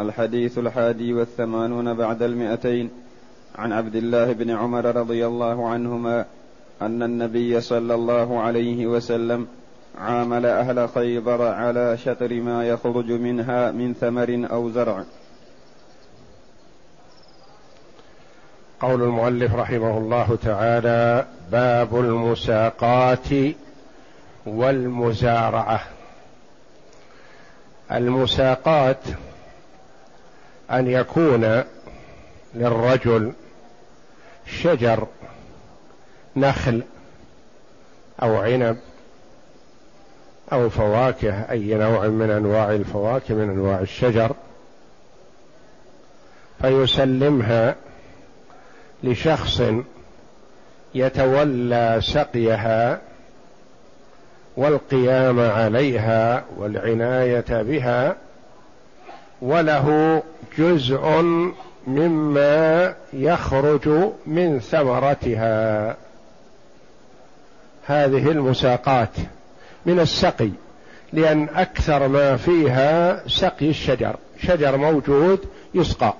الحديث الحادي والثمانون بعد المئتين عن عبد الله بن عمر رضي الله عنهما أن النبي صلى الله عليه وسلم عامل أهل خيبر على شطر ما يخرج منها من ثمر أو زرع. قول المؤلف رحمه الله تعالى باب المساقات والمزارعة. المساقات أن يكون للرجل شجر نخل أو عنب أو فواكه أي نوع من أنواع الفواكه من أنواع الشجر فيسلمها لشخص يتولى سقيها والقيام عليها والعناية بها وله جزء مما يخرج من ثمرتها. هذه المساقات من السقي لأن أكثر ما فيها سقي الشجر. شجر موجود يسقى.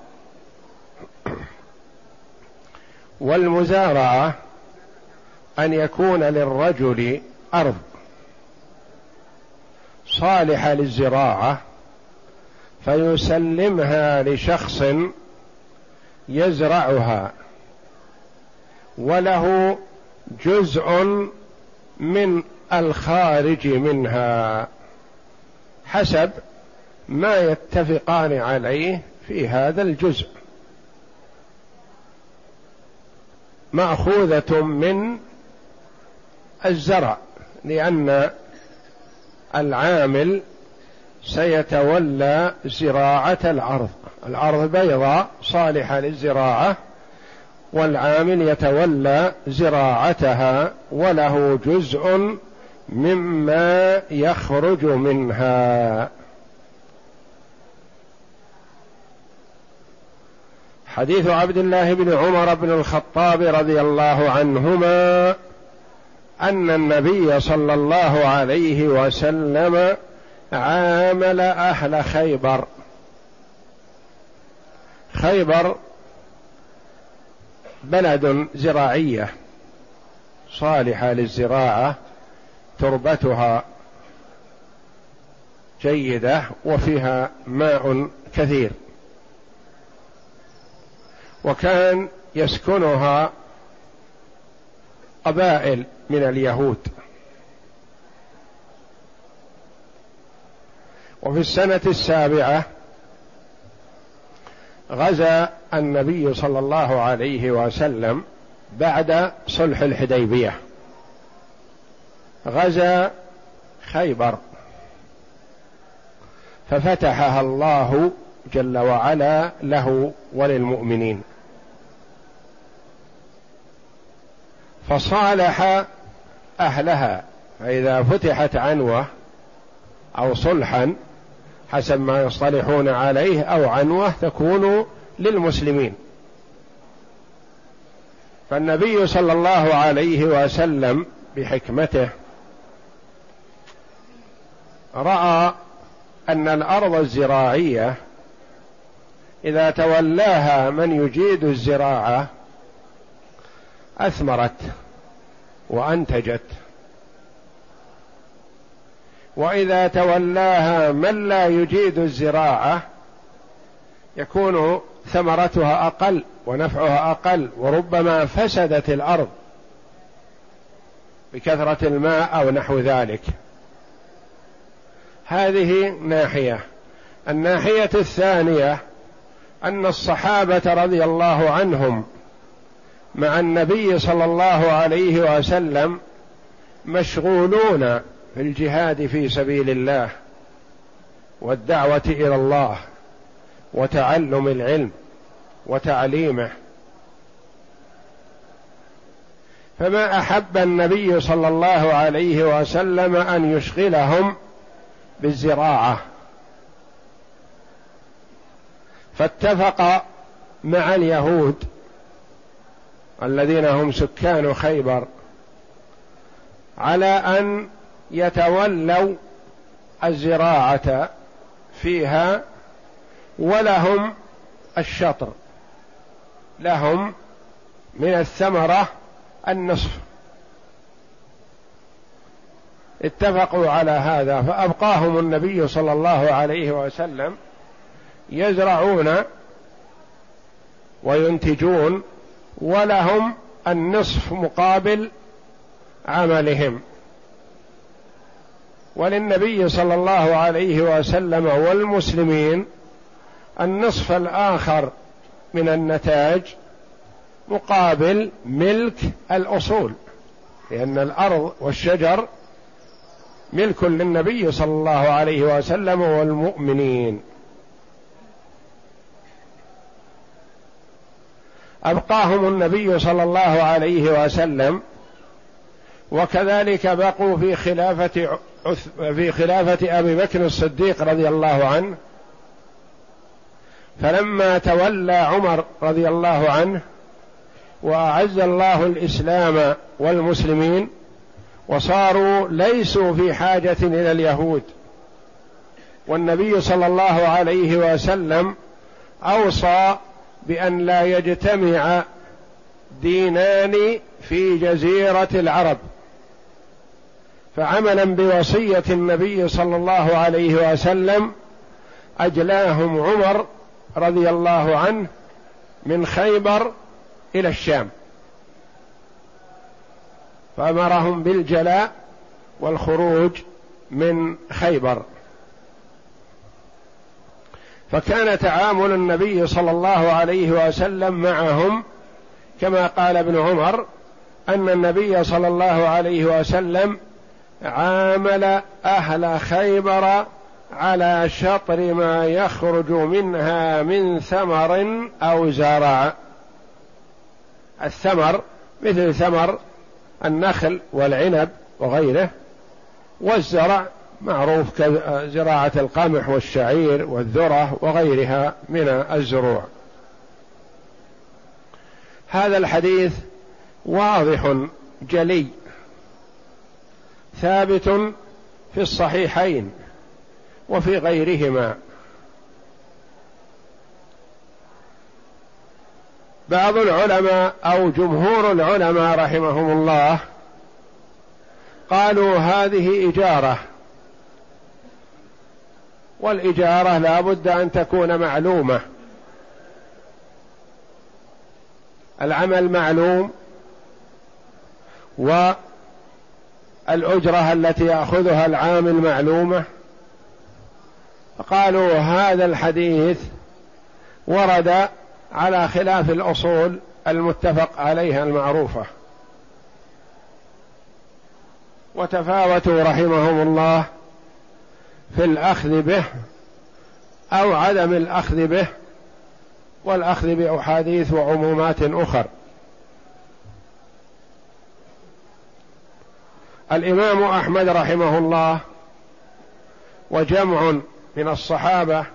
والمزارعة أن يكون للرجل أرض صالحة للزراعة فيسلمها لشخص يزرعها. وله جزء من الخارج منها. حسب ما يتفقان عليه في هذا الجزء. مأخوذة من الزرع لأن العامل سيتولى زراعة الأرض الأرض بيضاء صالحة للزراعة والعامل يتولى زراعتها وله جزء مما يخرج منها. حديث عبد الله بن عمر بن الخطاب رضي الله عنهما أن النبي صلى الله عليه وسلم عامل أهل خيبر. خيبر بلد زراعية صالحة للزراعة تربتها جيدة وفيها ماء كثير. وكان يسكنها قبائل من اليهود. وفي السنة السابعة غزا النبي صلى الله عليه وسلم بعد صلح الحديبية. غزا خيبر. ففتحها الله جل وعلا له وللمؤمنين. فصالح أهلها فإذا فتحت عنوة أو صلحا حسب ما يصطلحون عليه أو عنوه تكون للمسلمين. فالنبي صلى الله عليه وسلم بحكمته رأى أن الأرض الزراعية إذا تولاها من يجيد الزراعة أثمرت وأنتجت. وإذا تولاها من لا يجيد الزراعة يكون ثمرتها أقل ونفعها أقل وربما فسدت الأرض بكثرة الماء أو نحو ذلك. هذه ناحية. الناحية الثانية أن الصحابة رضي الله عنهم مع النبي صلى الله عليه وسلم مشغولون في الجهاد في سبيل الله والدعوة إلى الله وتعلم العلم وتعليمه. فما أحب النبي صلى الله عليه وسلم أن يشغلهم بالزراعة. فاتفق مع اليهود الذين هم سكان خيبر على أن يتولوا الزراعة فيها ولهم الشطر لهم من الثمرة النصف. اتفقوا على هذا فأبقاهم النبي صلى الله عليه وسلم يزرعون وينتجون ولهم النصف مقابل عملهم. وللنبي صلى الله عليه وسلم والمسلمين النصف الآخر من النتاج مقابل ملك الأصول لأن الأرض والشجر ملك للنبي صلى الله عليه وسلم والمؤمنين. أبقاهم النبي صلى الله عليه وسلم وكذلك بقوا في خلافة في خلافة أبي بكر الصديق رضي الله عنه فلما تولى عمر رضي الله عنه وأعز الله الإسلام والمسلمين وصاروا ليسوا في حاجة إلى اليهود. والنبي صلى الله عليه وسلم أوصى بأن لا يجتمع دينان في جزيرة العرب. فعملا بوصية النبي صلى الله عليه وسلم أجلاهم عمر رضي الله عنه من خيبر إلى الشام. فأمرهم بالجلاء والخروج من خيبر. فكان تعامل النبي صلى الله عليه وسلم معهم كما قال ابن عمر أن النبي صلى الله عليه وسلم عامل أهل خيبر على شطر ما يخرج منها من ثمر أو زرع. الثمر مثل ثمر النخل والعنب وغيره والزرع معروف كزراعة القمح والشعير والذرة وغيرها من الزروع. هذا الحديث واضح جلي. ثابت في الصحيحين وفي غيرهما. بعض العلماء أو جمهور العلماء رحمهم الله قالوا هذه إجارة والإجارة لا بد أن تكون معلومة. العمل معلوم الأجرة التي يأخذها العامل معلومة قالوا هذا الحديث ورد على خلاف الأصول المتفق عليها المعروفة. وتفاوتوا رحمهم الله في الأخذ به أو عدم الأخذ به والأخذ بأحاديث وعمومات أخر. الإمام أحمد رحمه الله وجمع من الصحابة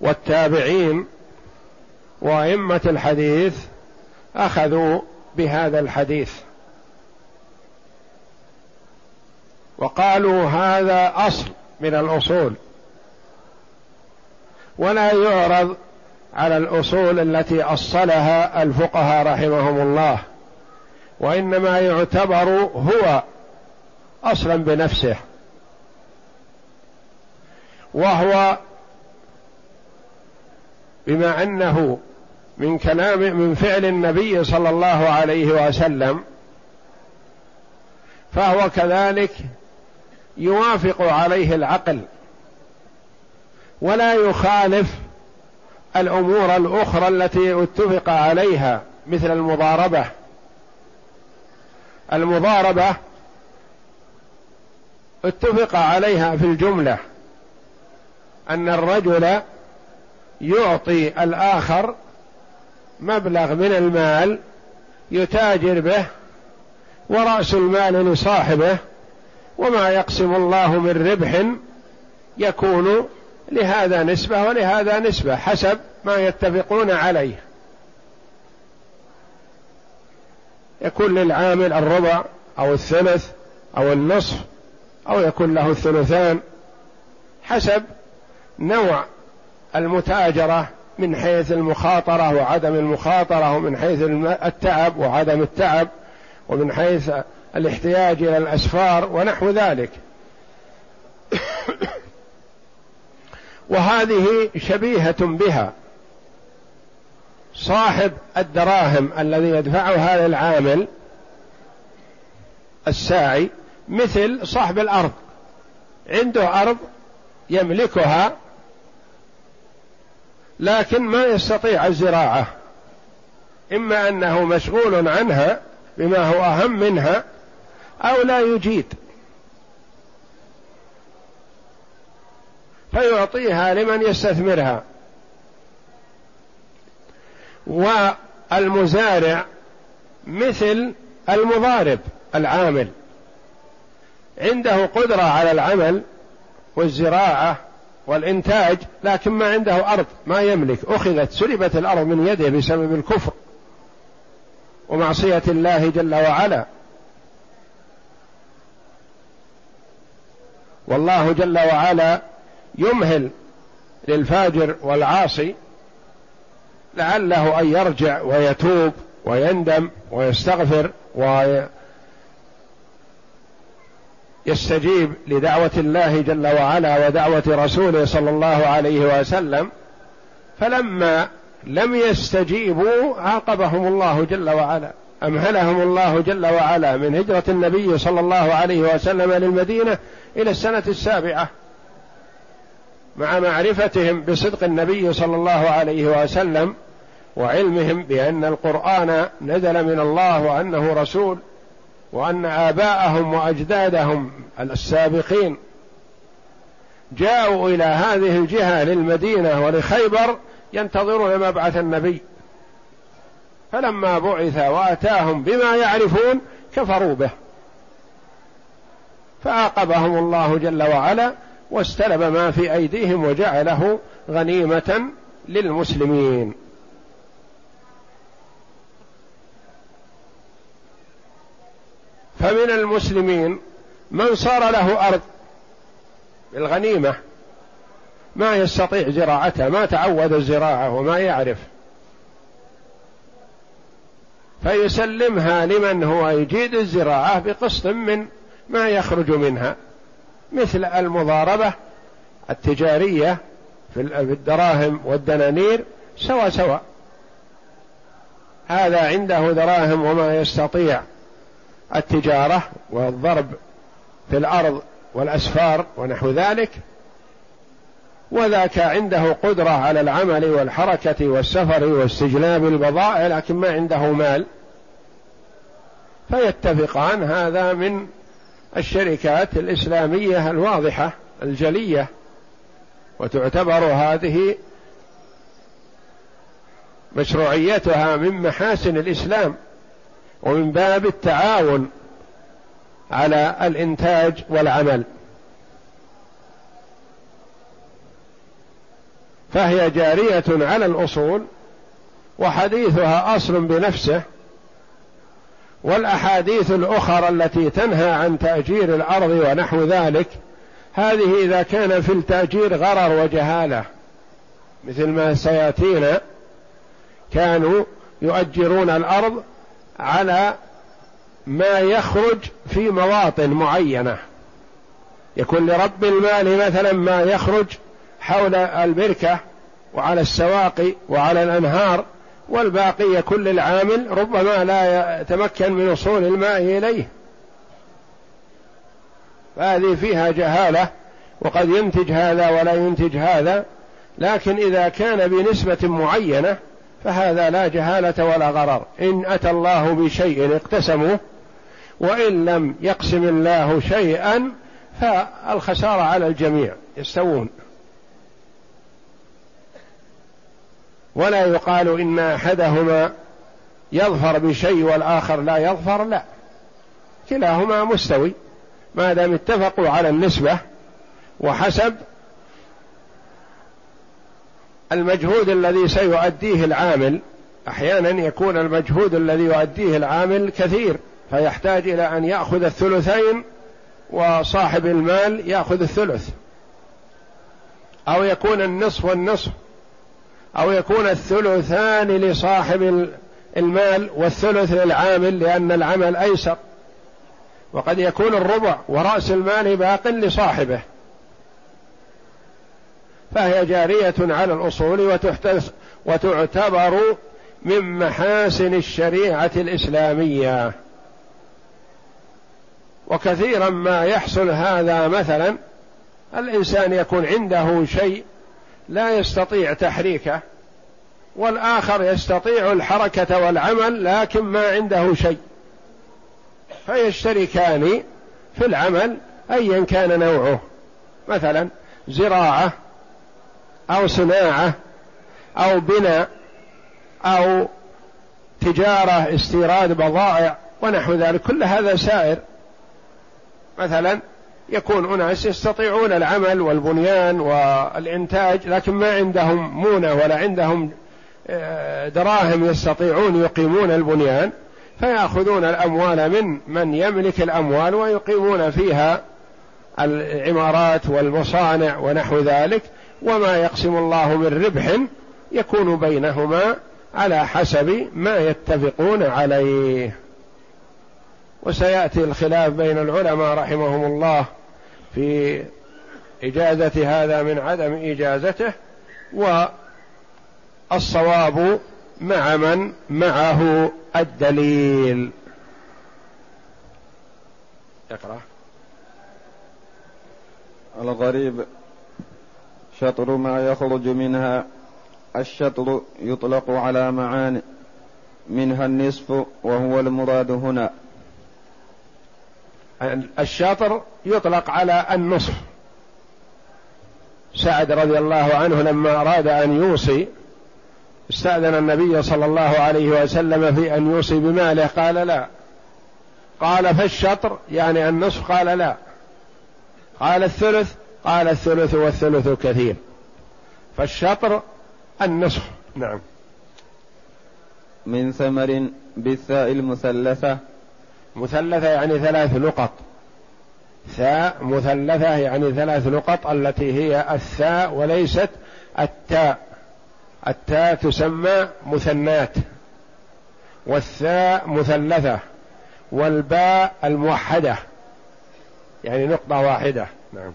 والتابعين وأئمة الحديث أخذوا بهذا الحديث. وقالوا هذا أصل من الأصول. ولا يعرض على الأصول التي أصلها الفقهاء رحمهم الله. وإنما يعتبر هو أصلا بنفسه وهو بما أنه من كلام من فعل النبي صلى الله عليه وسلم فهو كذلك يوافق عليه العقل ولا يخالف الأمور الأخرى التي اتفق عليها مثل المضاربة. المضاربة اتفق عليها في الجملة أن الرجل يعطي الآخر مبلغ من المال يتاجر به ورأس المال لصاحبه وما يقسم الله من ربح يكون لهذا نسبة ولهذا نسبة حسب ما يتفقون عليه. يكون للعامل الربع أو الثلث أو النصف أو يكون له الثلثان حسب نوع المتاجرة من حيث المخاطرة وعدم المخاطرة ومن حيث التعب وعدم التعب ومن حيث الاحتياج إلى الأسفار ونحو ذلك. وهذه شبيهة بها. صاحب الدراهم الذي يدفعها للعامل الساعي مثل صاحب الأرض. عنده أرض يملكها لكن ما يستطيع الزراعة. إما أنه مشغول عنها بما هو أهم منها أو لا يجيد. فيعطيها لمن يستثمرها. والمزارع مثل المضارب العامل. عنده قدرة على العمل والزراعة والإنتاج لكن ما عنده أرض ما يملك. أخذت سلبت الأرض من يده بسبب الكفر ومعصية الله جل وعلا. والله جل وعلا يمهل للفاجر والعاصي لعله أن يرجع ويتوب ويندم ويستغفر ويستجيب لدعوة الله جل وعلا ودعوة رسوله صلى الله عليه وسلم. فلما لم يستجيبوا عاقبهم الله جل وعلا أمهلهم الله جل وعلا من هجرة النبي صلى الله عليه وسلم للمدينة إلى السنة السابعة. مع معرفتهم بصدق النبي صلى الله عليه وسلم وعلمهم بأن القرآن نزل من الله وأنه رسول وأن آباءهم وأجدادهم السابقين جاءوا إلى هذه الجهة للمدينة ولخيبر ينتظرون مبعث النبي. فلما بعث وأتاهم بما يعرفون كفروا به. فعاقبهم الله جل وعلا واستلب ما في أيديهم وجعله غنيمة للمسلمين. فمن المسلمين من صار له أرض بالغنيمة ما يستطيع زراعتها ما تعود الزراعة وما يعرف. فيسلمها لمن هو يجيد الزراعة بقسط من ما يخرج منها. مثل المضاربة التجارية في الدراهم والدنانير سوا سوا هذا عنده دراهم وما يستطيع التجارة والضرب في الأرض والأسفار ونحو ذلك. وذاك عنده قدرة على العمل والحركة والسفر واستجلاب البضائع لكن ما عنده مال. فيتفقان هذا من الشركات الإسلامية الواضحة الجلية وتعتبر هذه مشروعيتها من محاسن الإسلام ومن باب التعاون على الإنتاج والعمل. فهي جارية على الأصول وحديثها أصل بنفسه والأحاديث الأخرى التي تنهى عن تأجير الأرض ونحو ذلك هذه إذا كان في التأجير غرر وجهالة. مثل ما سيأتينا كانوا يؤجرون الأرض على ما يخرج في مواطن معينة. يكون لرب المال مثلا ما يخرج حول البركه وعلى السواقي وعلى الأنهار والباقي يكون للعامل ربما لا يتمكن من وصول الماء إليه. فهذه فيها جهالة وقد ينتج هذا ولا ينتج هذا لكن إذا كان بنسبة معينة فهذا لا جهالة ولا غرر. إن أتى الله بشيء اقتسموه وإن لم يقسم الله شيئا فالخسارة على الجميع. يستوون. ولا يقال إن أحدهما يظفر بشيء والآخر لا يظفر لا. كلاهما مستوي. ما دام اتفقوا على النسبة وحسب المجهود الذي سيؤديه العامل أحيانا يكون المجهود الذي يؤديه العامل كثير فيحتاج إلى أن يأخذ الثلثين وصاحب المال يأخذ الثلث. أو يكون النصف والنصف. أو يكون الثلثان لصاحب المال والثلث للعامل لأن العمل أيسر. وقد يكون الربع ورأس المال باق لصاحبه. فهي جارية على الأصول وتعتبر من محاسن الشريعة الإسلامية. وكثيرا ما يحصل هذا مثلا الإنسان يكون عنده شيء لا يستطيع تحريكه والآخر يستطيع الحركة والعمل لكن ما عنده شيء. فيشتركان في العمل ايا كان نوعه. مثلا زراعة أو صناعة أو بناء أو تجارة استيراد بضائع ونحو ذلك. كل هذا سائر. مثلا يكون أناس يستطيعون العمل والبنيان والإنتاج لكن ما عندهم مونة ولا عندهم آه، دراهم يستطيعون يقيمون البنيان فيأخذون الأموال من من يملك الأموال ويقيمون فيها العمارات والمصانع ونحو ذلك وما يقسم الله من ربح يكون بينهما على حسب ما يتفقون عليه. وسيأتي الخلاف بين العلماء رحمهم الله في إجازة هذا من عدم إجازته والصواب مع من معه الدليل. اقرأ. الغريب شطر ما يخرج منها الشطر يطلق على معاني منها النصف وهو المراد هنا. الشطر يطلق على النصف سعد رضي الله عنه لما أراد أن يوصي استأذن النبي صلى الله عليه وسلم في أن يوصي بماله قال لا. قال فالشطر يعني النصف قال لا. قال الثلث قال الثلث والثلث كثير. فالشطر النصف نعم. من ثمر بالثاء المثلثة مثلثة يعني ثلاث نقط. ثاء مثلثة يعني ثلاث نقط التي هي الثاء وليست التاء التاء تسمى مثنات. والثاء مثلثة والباء الموحدة. يعني نقطة واحدة. نعم.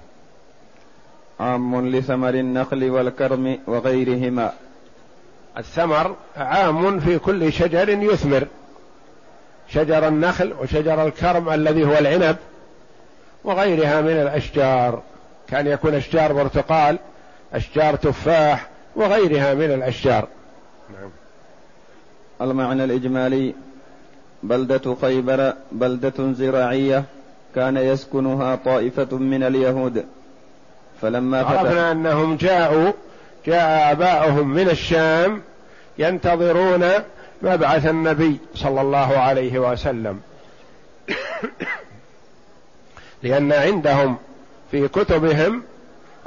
عام لثمر النخل والكرم وغيرهما. الثمر عام في كل شجر يثمر. شجر النخل وشجر الكرم الذي هو العنب وغيرها من الأشجار. كان يكون أشجار برتقال أشجار تفاح وغيرها من الأشجار. نعم. المعنى الإجمالي بلدة خيبر بلدة زراعية كان يسكنها طائفة من اليهود. فلما عرفنا أنهم جاءوا جاء آباؤهم من الشام ينتظرون مبعث النبي صلى الله عليه وسلم. لأن عندهم في كتبهم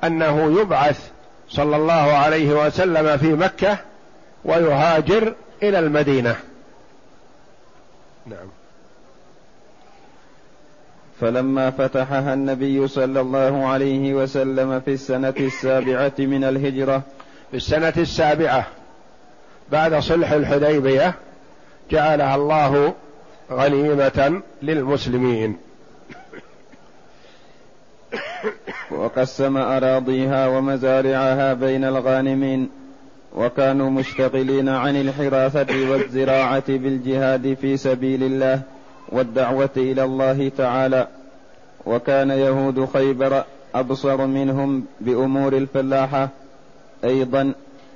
أنه يبعث صلى الله عليه وسلم في مكة ويهاجر إلى المدينة. نعم. فلما فتحها النبي صلى الله عليه وسلم في السنة السابعة من الهجرة في السنة السابعة بعد صلح الحديبية جعلها الله غنيمة للمسلمين. وقسم أراضيها ومزارعها بين الغانمين وكانوا مشتغلين عن الحراثة والزراعة بالجهاد في سبيل الله والدعوة إلى الله تعالى. وكان يهود خيبر أبصر منهم بأمور الفلاحة أيضا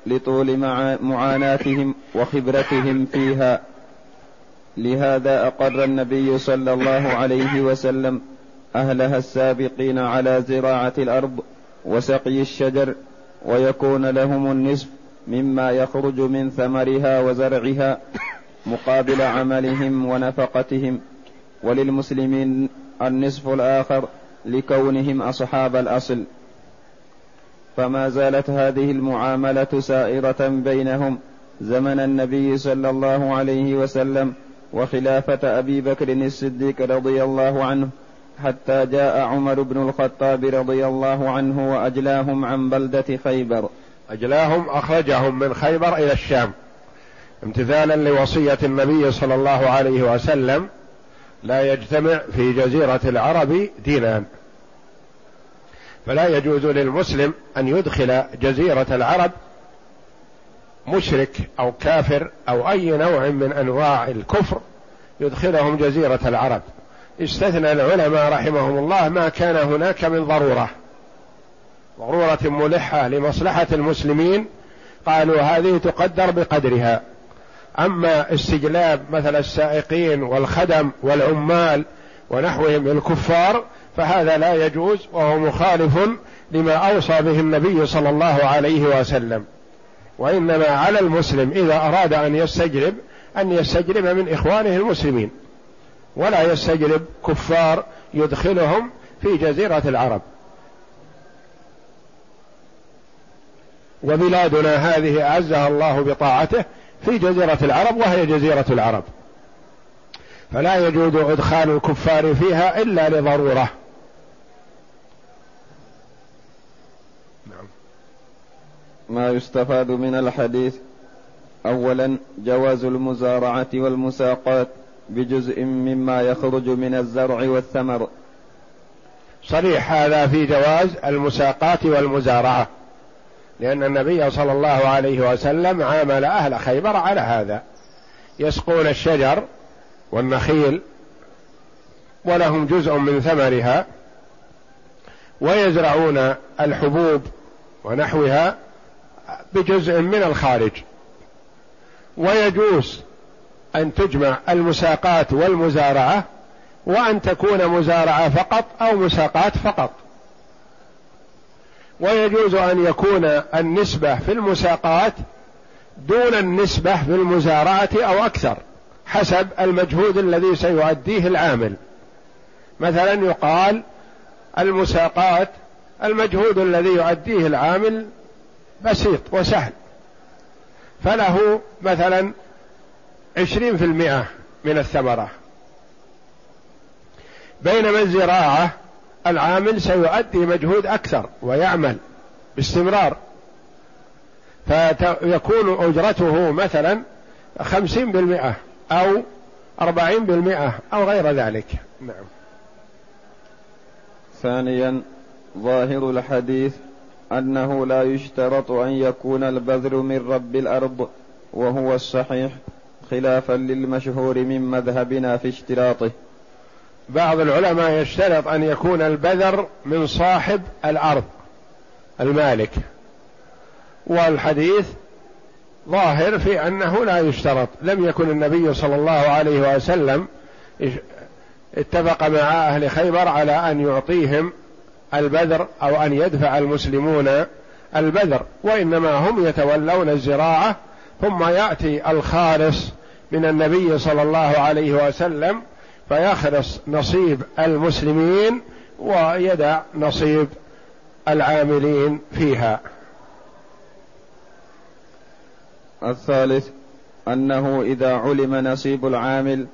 لطول معاناتهم وخبرتهم فيها. لهذا أقر النبي صلى الله عليه وسلم أهلها السابقين على زراعة الأرض وسقي الشجر ويكون لهم النصف مما يخرج من ثمرها وزرعها مقابل عملهم ونفقتهم. وللمسلمين النصف الآخر لكونهم أصحاب الأصل. فما زالت هذه المعاملة سائرة بينهم زمن النبي صلى الله عليه وسلم وخلافة أبي بكر الصديق رضي الله عنه حتى جاء عمر بن الخطاب رضي الله عنه وأجلاهم عن بلدة خيبر. أجلاهم أخرجهم من خيبر إلى الشام امتثالا لوصية النبي صلى الله عليه وسلم لا يجتمع في جزيرة العرب دينان. فلا يجوز للمسلم أن يدخل جزيرة العرب مشرك أو كافر أو أي نوع من أنواع الكفر يدخلهم جزيرة العرب. استثنى العلماء رحمهم الله ما كان هناك من ضرورة. ضرورة ملحة لمصلحة المسلمين. قالوا هذه تقدر بقدرها. أما استجلاب مثل السائقين والخدم والعمال ونحوهم الكفار فهذا لا يجوز وهو مخالف لما أوصى به النبي صلى الله عليه وسلم. وإنما على المسلم إذا أراد أن يستجلب أن يستجلب من إخوانه المسلمين. ولا يستجلب كفار يدخلهم في جزيرة العرب. وبلادنا هذه أعزها الله بطاعته في جزيرة العرب وهي جزيرة العرب. فلا يجوز إدخال الكفار فيها إلا لضرورة. ما يستفاد من الحديث. أولا جواز المزارعة والمساقات بجزء مما يخرج من الزرع والثمر. صريح هذا في جواز المساقات والمزارعة لأن النبي صلى الله عليه وسلم عامل أهل خيبر على هذا. يسقون الشجر والنخيل ولهم جزء من ثمرها ويزرعون الحبوب ونحوها بجزء من الخارج. ويجوز أن تجمع المساقات والمزارعة وأن تكون مزارعة فقط أو مساقات فقط. ويجوز أن يكون النسبة في المساقات دون النسبة في المزارعة أو أكثر حسب المجهود الذي سيؤديه العامل. مثلا يقال المساقات المجهود الذي يؤديه العامل بسيط وسهل. فله مثلا عشرين في المئة من الثمرة. بينما الزراعة العامل سيؤدي مجهود أكثر ويعمل باستمرار. فيكون أجرته مثلا خمسين بالمئة أو أربعين بالمئة أو غير ذلك. نعم. ثانيا ظاهر الحديث أنه لا يشترط أن يكون البذر من رب الأرض وهو الصحيح خلافا للمشهور من مذهبنا في اشتراطه. بعض العلماء يشترط أن يكون البذر من صاحب الأرض المالك. والحديث ظاهر في أنه لا يشترط. لم يكن النبي صلى الله عليه وسلم اتفق مع أهل خيبر على أن يعطيهم البذر أو أن يدفع المسلمون البذر وإنما هم يتولون الزراعة ثم يأتي الخالص من النبي صلى الله عليه وسلم فيخلص نصيب المسلمين ويدع نصيب العاملين فيها. الثالث أنه إذا علم نصيب العامل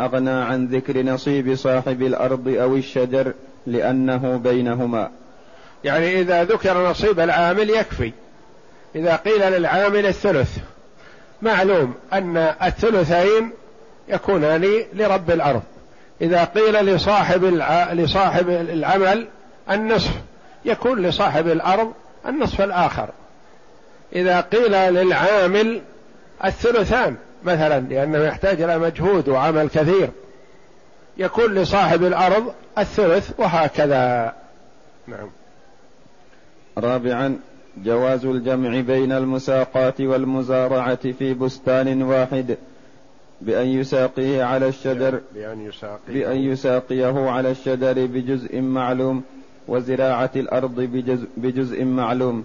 أغنى عن ذكر نصيب صاحب الأرض أو الشجر لأنه بينهما. يعني إذا ذكر نصيب العامل يكفي. إذا قيل للعامل الثلث. معلوم أن الثلثين يكونان لرب الأرض. إذا قيل لصاحب. لصاحب العمل النصف يكون لصاحب الأرض النصف الآخر. إذا قيل للعامل الثلثان مثلا لأنه يحتاج إلى مجهود وعمل كثير. يكون لصاحب الأرض الثلث وهكذا. نعم. رابعا جواز الجمع بين المساقات والمزارعة في بستان واحد بأن يساقيه على الشجر بأن يساقيه, بأن يساقيه على الشجر بجزء معلوم وزراعة الأرض بجزء, بجزء معلوم.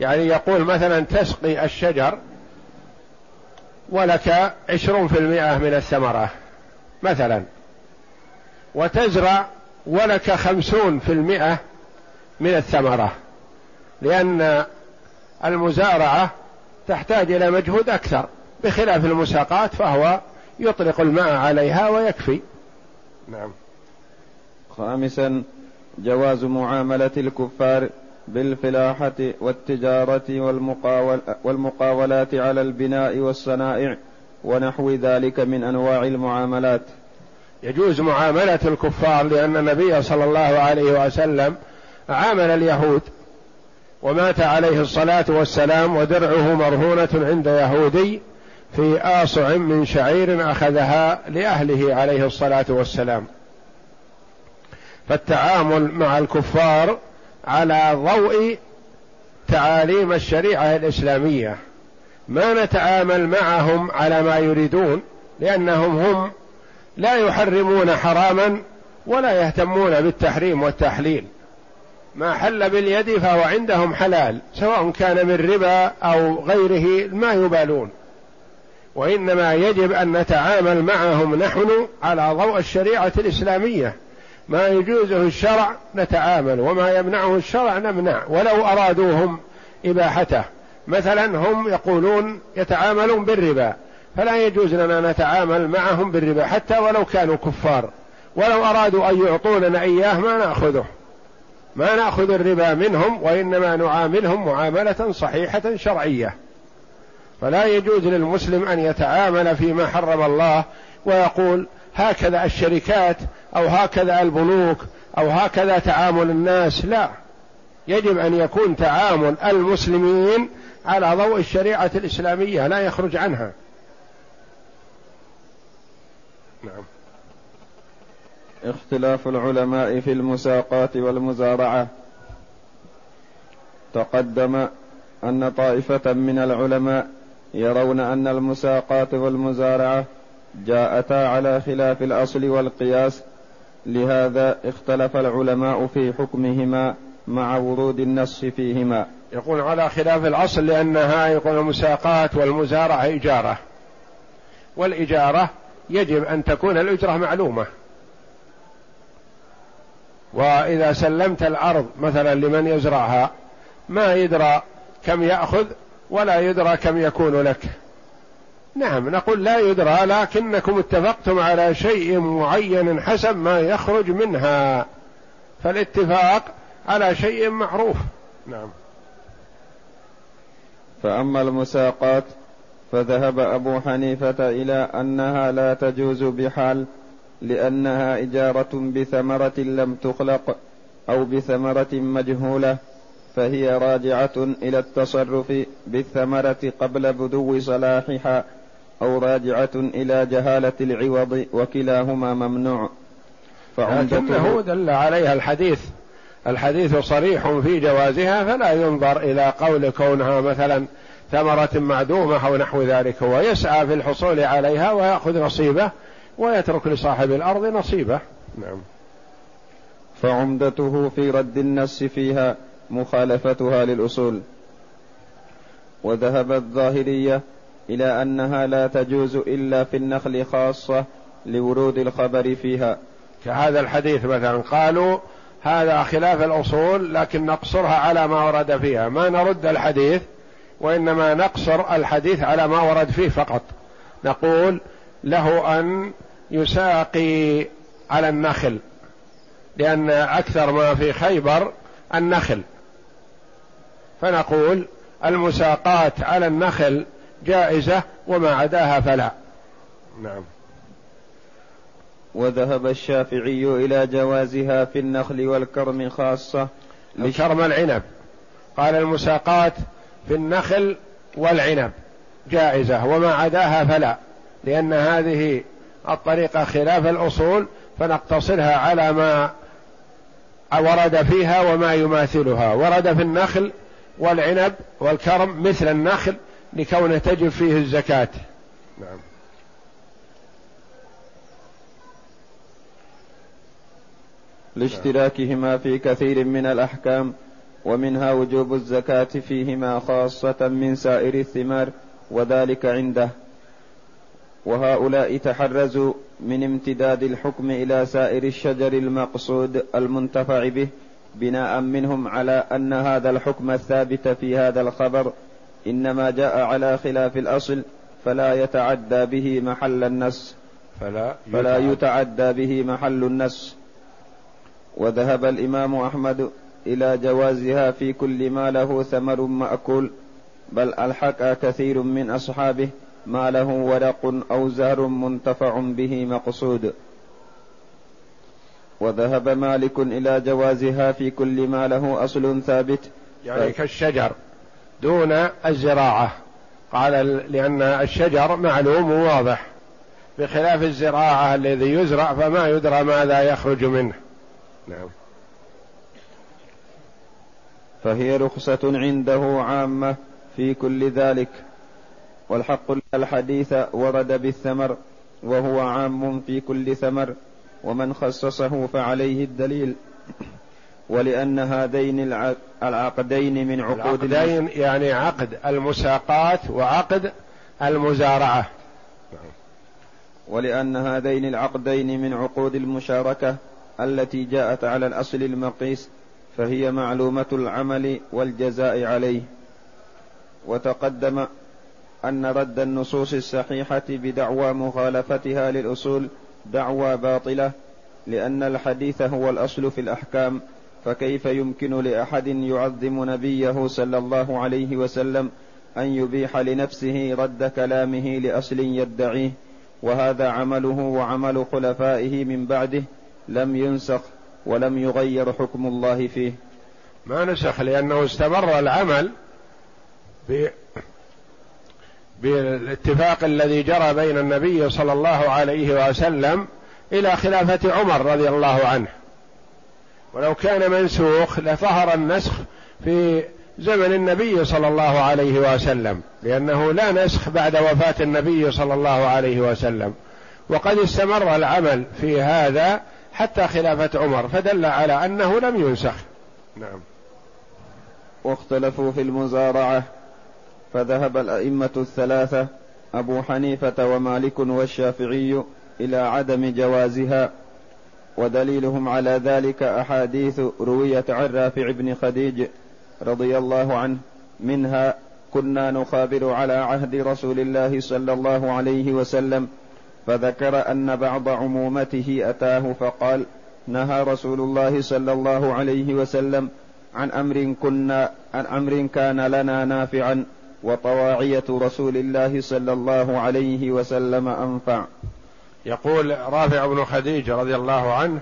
يعني يقول مثلا تسقي الشجر ولك عشرون في المئة من الثمرة مثلا. وتزرع ولك خمسون في المئة من الثمرة لأن المزارعة تحتاج إلى مجهود أكثر بخلاف المساقات فهو يطلق الماء عليها ويكفي. نعم. خامسا جواز معاملة الكفار بالفلاحة والتجارة والمقاول والمقاولات على البناء والصنائع ونحو ذلك من أنواع المعاملات. يجوز معاملة الكفار لأن النبي صلى الله عليه وسلم عامل اليهود ومات عليه الصلاة والسلام ودرعه مرهونة عند يهودي في آصع من شعير أخذها لأهله عليه الصلاة والسلام. فالتعامل مع الكفار على ضوء تعاليم الشريعة الإسلامية. ما نتعامل معهم على ما يريدون لأنهم هم لا يحرمون حراما ولا يهتمون بالتحريم والتحليل. ما حل باليد فهو عندهم حلال سواء كان من ربا أو غيره ما يبالون. وإنما يجب أن نتعامل معهم نحن على ضوء الشريعة الإسلامية. ما يجوزه الشرع نتعامل وما يمنعه الشرع نمنع ولو أرادوهم إباحته. مثلا هم يقولون يتعاملون بالربا فلا يجوز لنا نتعامل معهم بالربا حتى ولو كانوا كفار. ولو أرادوا أن يعطوننا إياه ما نأخذه. ما نأخذ الربا منهم وإنما نعاملهم معاملة صحيحة شرعية. فلا يجوز للمسلم أن يتعامل فيما حرم الله ويقول هكذا الشركات أو هكذا البنوك أو هكذا تعامل الناس. لا. يجب أن يكون تعامل المسلمين على ضوء الشريعة الإسلامية لا يخرج عنها. نعم. اختلاف العلماء في المساقات والمزارعة. تقدم أن طائفة من العلماء يرون أن المساقات والمزارعة جاءتا على خلاف الأصل والقياس لهذا اختلف العلماء في حكمهما مع ورود النص فيهما. يقول على خلاف الأصل لأنها يقول المساقات والمزارعة إجارة. والإجارة يجب أن تكون الأجرة معلومة. وإذا سلمت الأرض مثلا لمن يزرعها ما يدرى كم يأخذ ولا يدرى كم يكون لك. نعم نقول لا يدرى لكنكم اتفقتم على شيء معين حسب ما يخرج منها. فالاتفاق على شيء معروف. نعم. فأما المساقات فذهب أبو حنيفة إلى أنها لا تجوز بحال لأنها إجارة بثمرة لم تخلق أو بثمرة مجهولة فهي راجعة إلى التصرف بالثمرة قبل بدو صلاحها أو راجعة إلى جهالة العوض وكلاهما ممنوع. لكنه دل عليها الحديث الحديث صريح في جوازها فلا ينظر إلى قول كونها مثلا ثمرة معدومة أو نحو ذلك هو يسعى في الحصول عليها ويأخذ نصيبه ويترك لصاحب الأرض نصيبه. نعم. فعمدته في رد النص فيها مخالفتها للأصول. وذهب الظاهرية إلى أنها لا تجوز إلا في النخل خاصة لورود الخبر فيها. كهذا الحديث مثلا. قالوا هذا خلاف الأصول لكن نقصرها على ما ورد فيها. ما نرد الحديث؟ وإنما نقصر الحديث على ما ورد فيه فقط. نقول له أن يساقي على النخل لأن أكثر ما في خيبر النخل. فنقول المساقات على النخل جائزة وما عداها فلا. نعم. وذهب الشافعي إلى جوازها في النخل والكرم خاصة. الكرم العنب. قال المساقات في النخل والعنب. جائزة. وما عداها فلا. لأن هذه الطريقة خلاف الأصول فنقتصرها على ما ورد فيها وما يماثلها. ورد في النخل والعنب والكرم مثل النخل لكونه تجب فيه الزكاة. نعم. لاشتراكهما في كثير من الأحكام. ومنها وجوب الزكاة فيهما خاصة من سائر الثمار وذلك عنده. وهؤلاء تحرزوا من امتداد الحكم إلى سائر الشجر المقصود المنتفع به بناء منهم على أن هذا الحكم الثابت في هذا الخبر إنما جاء على خلاف الأصل فلا يتعدى به محل النص. فلا فلا يتعدى. به محل النص. وذهب الإمام أحمد إلى جوازها في كل ما له ثمر مأكول بل ألحق كثير من أصحابه ما له ورق أو زهر منتفع به مقصود. وذهب مالك إلى جوازها في كل ما له أصل ثابت. يعني كالشجر دون الزراعة. قال لأن الشجر معلوم وواضح بخلاف الزراعة الذي يزرع فما يدرى ماذا يخرج منه. نعم. فهي رخصة عنده عامة في كل ذلك. والحق الحديث ورد بالثمر وهو عام في كل ثمر ومن خصصه فعليه الدليل. ولأن هذين العقدين من عقود العقدين يعني عقد المساقات وعقد المزارعة. ولأن هذين العقدين من عقود المشاركة التي جاءت على الأصل المقيس فهي معلومة العمل والجزاء عليه. وتقدم أن رد النصوص الصحيحة بدعوى مخالفتها للأصول دعوى باطلة لأن الحديث هو الأصل في الأحكام فكيف يمكن لأحد يعظم نبيه صلى الله عليه وسلم أن يبيح لنفسه رد كلامه لأصل يدعيه؟ وهذا عمله وعمل خلفائه من بعده لم ينسخ. ولم يغير حكم الله فيه. ما نسخ لأنه استمر العمل ب بالاتفاق الذي جرى بين النبي صلى الله عليه وسلم إلى خلافة عمر رضي الله عنه. ولو كان منسوخ لظهر النسخ في زمن النبي صلى الله عليه وسلم لأنه لا نسخ بعد وفاة النبي صلى الله عليه وسلم. وقد استمر العمل في هذا حتى خلافة عمر فدل على أنه لم ينسخ. نعم. واختلفوا في المزارعة فذهب الأئمة الثلاثة أبو حنيفة ومالك والشافعي إلى عدم جوازها ودليلهم على ذلك أحاديث رويت عن رافع بن خديج رضي الله عنه منها كنا نخابر على عهد رسول الله صلى الله عليه وسلم فذكر أن بعض عمومته أتاه فقال نهى رسول الله صلى الله عليه وسلم عن أمر كنا عن أمر كان لنا نافعا وطواعية رسول الله صلى الله عليه وسلم أنفع. يقول رافع بن خديج رضي الله عنه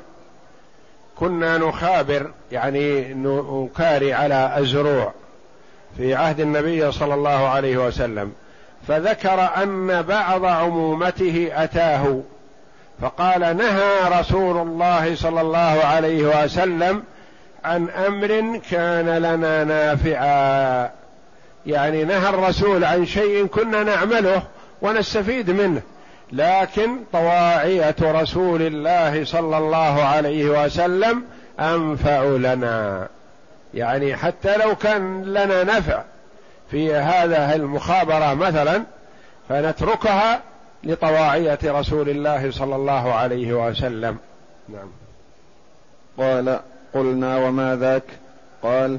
كنا نخابر يعني نكاري على الزروع في عهد النبي صلى الله عليه وسلم. فذكر أن بعض عمومته أتاه فقال نهى رسول الله صلى الله عليه وسلم عن أمر كان لنا نافعا. يعني نهى الرسول عن شيء كنا نعمله ونستفيد منه لكن طواعية رسول الله صلى الله عليه وسلم أنفع لنا. يعني حتى لو كان لنا نفع في هذا المخابرة مثلا فنتركها لطواعية رسول الله صلى الله عليه وسلم. نعم. قال قلنا وما ذاك؟ قال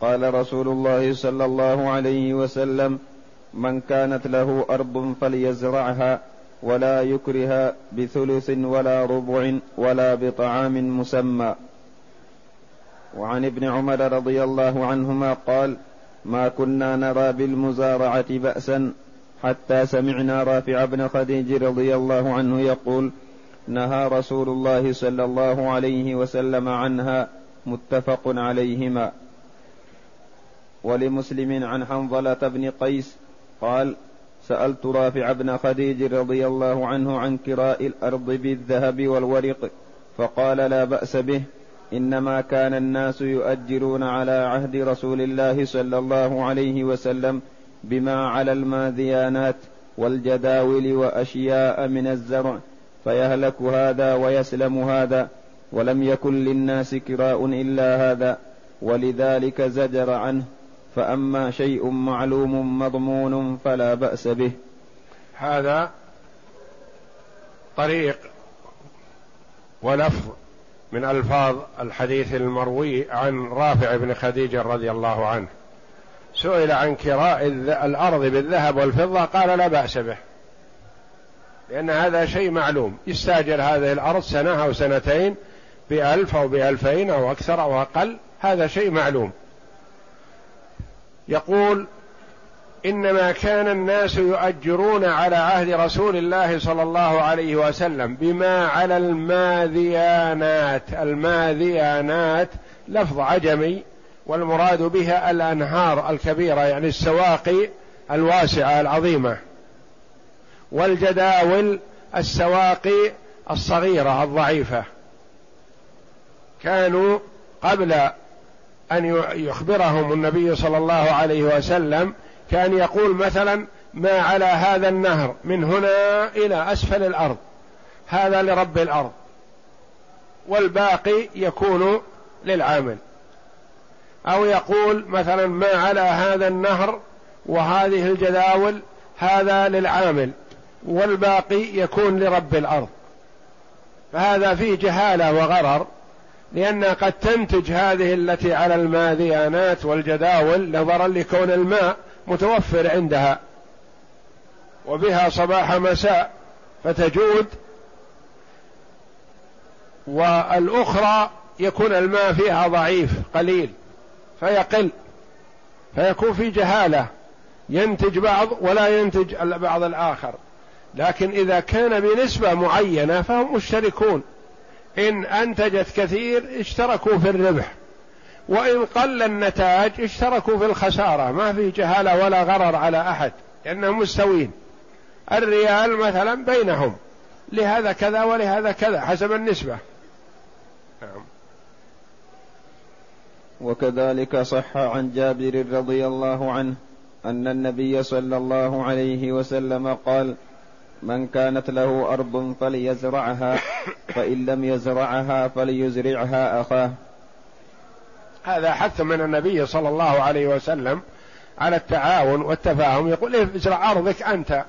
قال رسول الله صلى الله عليه وسلم من كانت له أرض فليزرعها ولا يكره بثلث ولا ربع ولا بطعام مسمى. وعن ابن عمر رضي الله عنهما قال ما كنا نرى بالمزارعة باسا حتى سمعنا رافع بن خديج رضي الله عنه يقول نهى رسول الله صلى الله عليه وسلم عنها متفق عليهما. ولمسلم عن حنظلة بن قيس قال سألت رافع بن خديج رضي الله عنه عن كراء الأرض بالذهب والورق فقال لا بأس به إنما كان الناس يؤجرون على عهد رسول الله صلى الله عليه وسلم بما على الماذيانات والجداول وأشياء من الزرع فيهلك هذا ويسلم هذا ولم يكن للناس كراء إلا هذا ولذلك زجر عنه فأما شيء معلوم مضمون فلا بأس به. هذا طريق ولفظ من ألفاظ الحديث المروي عن رافع بن خديجة رضي الله عنه. سئل عن كراء الأرض بالذهب والفضة قال لا بأس به. لأن هذا شيء معلوم. يستاجر هذه الأرض سنة أو سنتين بألف أو بألفين أو أكثر أو أقل هذا شيء معلوم. يقول إنما كان الناس يؤجرون على عهد رسول الله صلى الله عليه وسلم بما على الماذيانات. الماذيانات لفظ عجمي والمراد بها الأنهار الكبيرة يعني السواقي الواسعة العظيمة والجداول السواقي الصغيرة الضعيفة. كانوا قبل أن يخبرهم النبي صلى الله عليه وسلم كان يقول مثلا ما على هذا النهر من هنا إلى أسفل الأرض هذا لرب الأرض والباقي يكون للعامل. أو يقول مثلا ما على هذا النهر وهذه الجداول هذا للعامل والباقي يكون لرب الأرض. فهذا فيه جهالة وغرر لأن قد تنتج هذه التي على الماذيانات والجداول نظرا لكون الماء متوفر عندها وبها صباح مساء فتجود والأخرى يكون الماء فيها ضعيف قليل فيقل فيكون في جهالة ينتج بعض ولا ينتج البعض الآخر. لكن إذا كان بنسبة معينة فهم مشتركون. إن أنتجت كثير اشتركوا في الربح. وإن قل النتاج اشتركوا في الخسارة ما في جهالة ولا غرر على أحد لأنهم مستوين الريال مثلا بينهم لهذا كذا ولهذا كذا حسب النسبة. نعم. وكذلك صح عن جابر رضي الله عنه أن النبي صلى الله عليه وسلم قال من كانت له أرض فليزرعها فإن لم يزرعها فليزرعها أخاه. هذا حث من النبي صلى الله عليه وسلم على التعاون والتفاهم. يقول إيه ازرع أرضك أنت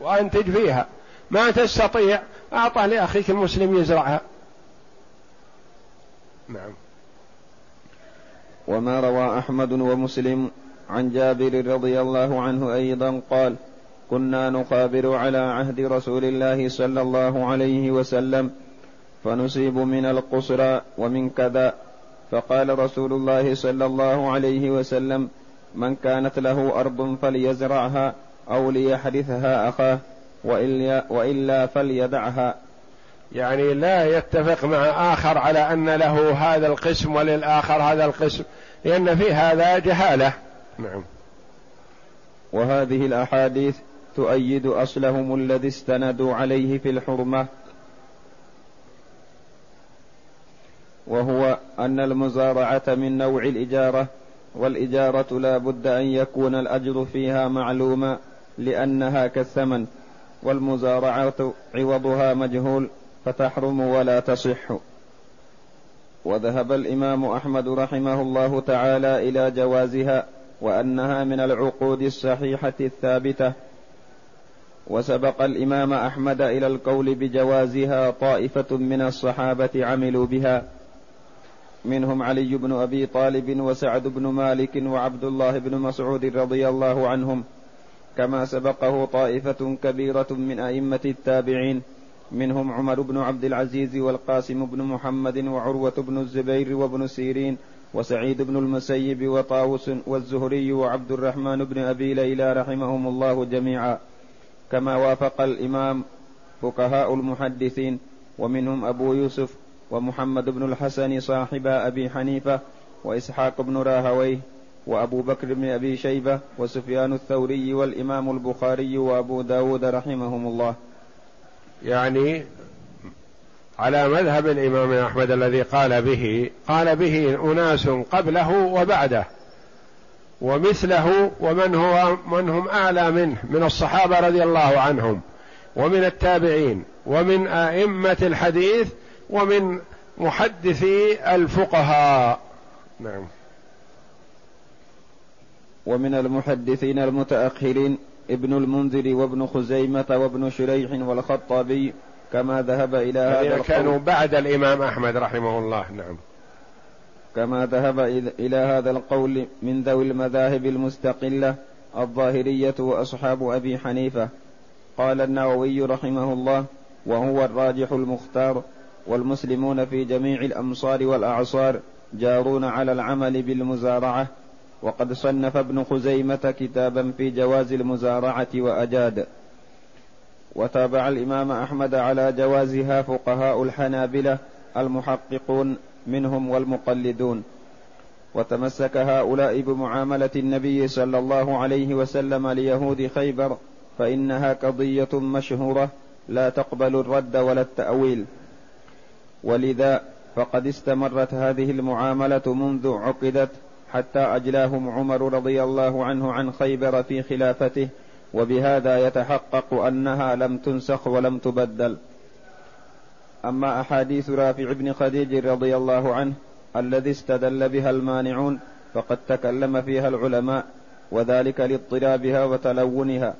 وأنتج فيها. ما تستطيع أعطه لأخيك المسلم يزرعها. نعم. وما روى أحمد ومسلم عن جابر رضي الله عنه أيضا قال كنا نقابل على عهد رسول الله صلى الله عليه وسلم فنصيب من القصرى ومن كذا فقال رسول الله صلى الله عليه وسلم من كانت له أرض فليزرعها أو ليحرثها أخاه وإلا, فليدعها. يعني لا يتفق مع آخر على أن له هذا القسم وللآخر هذا القسم لأن في هذا جهالة. نعم. وهذه الأحاديث تؤيد أصلهم الذي استندوا عليه في الحرمة وهو أن المزارعة من نوع الإجارة والإجارة لا بد أن يكون الأجر فيها معلوما لأنها كالثمن والمزارعة عوضها مجهول فتحرم ولا تصح. وذهب الإمام أحمد رحمه الله تعالى إلى جوازها وأنها من العقود الصحيحة الثابتة. وسبق الإمام أحمد إلى القول بجوازها طائفة من الصحابة عملوا بها. منهم علي بن أبي طالب وسعد بن مالك وعبد الله بن مسعود رضي الله عنهم كما سبقه طائفة كبيرة من أئمة التابعين منهم عمر بن عبد العزيز والقاسم بن محمد وعروة بن الزبير وابن سيرين وسعيد بن المسيب وطاووس والزهري وعبد الرحمن بن أبي ليلى رحمهم الله جميعا. كما وافق الإمام فقهاء المحدثين ومنهم أبو يوسف ومحمد بن الحسن صاحب أبي حنيفة وإسحاق بن راهويه وأبو بكر بن أبي شيبة وسفيان الثوري والإمام البخاري وأبو داود رحمهم الله. يعني على مذهب الإمام أحمد الذي قال به قال به أناس قبله وبعده ومثله ومن هو من هم أعلى منه من الصحابة رضي الله عنهم ومن التابعين ومن أئمة الحديث ومن محدثي الفقهاء. نعم. ومن المحدثين المتأخرين ابن المنذر وابن خزيمة وابن شريح والخطابي كما ذهب إلى هذا القول. كانوا بعد الإمام أحمد رحمه الله نعم. كما ذهب إلى هذا القول من ذوي المذاهب المستقلة الظاهرية وأصحاب أبي حنيفة. قال النووي رحمه الله وهو الراجح المختار والمسلمون في جميع الأمصار والأعصار جارون على العمل بالمزارعة. وقد صنف ابن خزيمة كتابا في جواز المزارعة وأجاد. وتابع الإمام أحمد على جوازها فقهاء الحنابلة المحققون منهم والمقلدون. وتمسك هؤلاء بمعاملة النبي صلى الله عليه وسلم ليهود خيبر فإنها قضية مشهورة لا تقبل الرد ولا التأويل. ولذا فقد استمرت هذه المعاملة منذ عقدت حتى أجلاهم عمر رضي الله عنه عن خيبر في خلافته وبهذا يتحقق أنها لم تنسخ ولم تبدل. أما أحاديث رافع بن خديج رضي الله عنه الذي استدل بها المانعون فقد تكلم فيها العلماء وذلك لاضطرابها وتلونها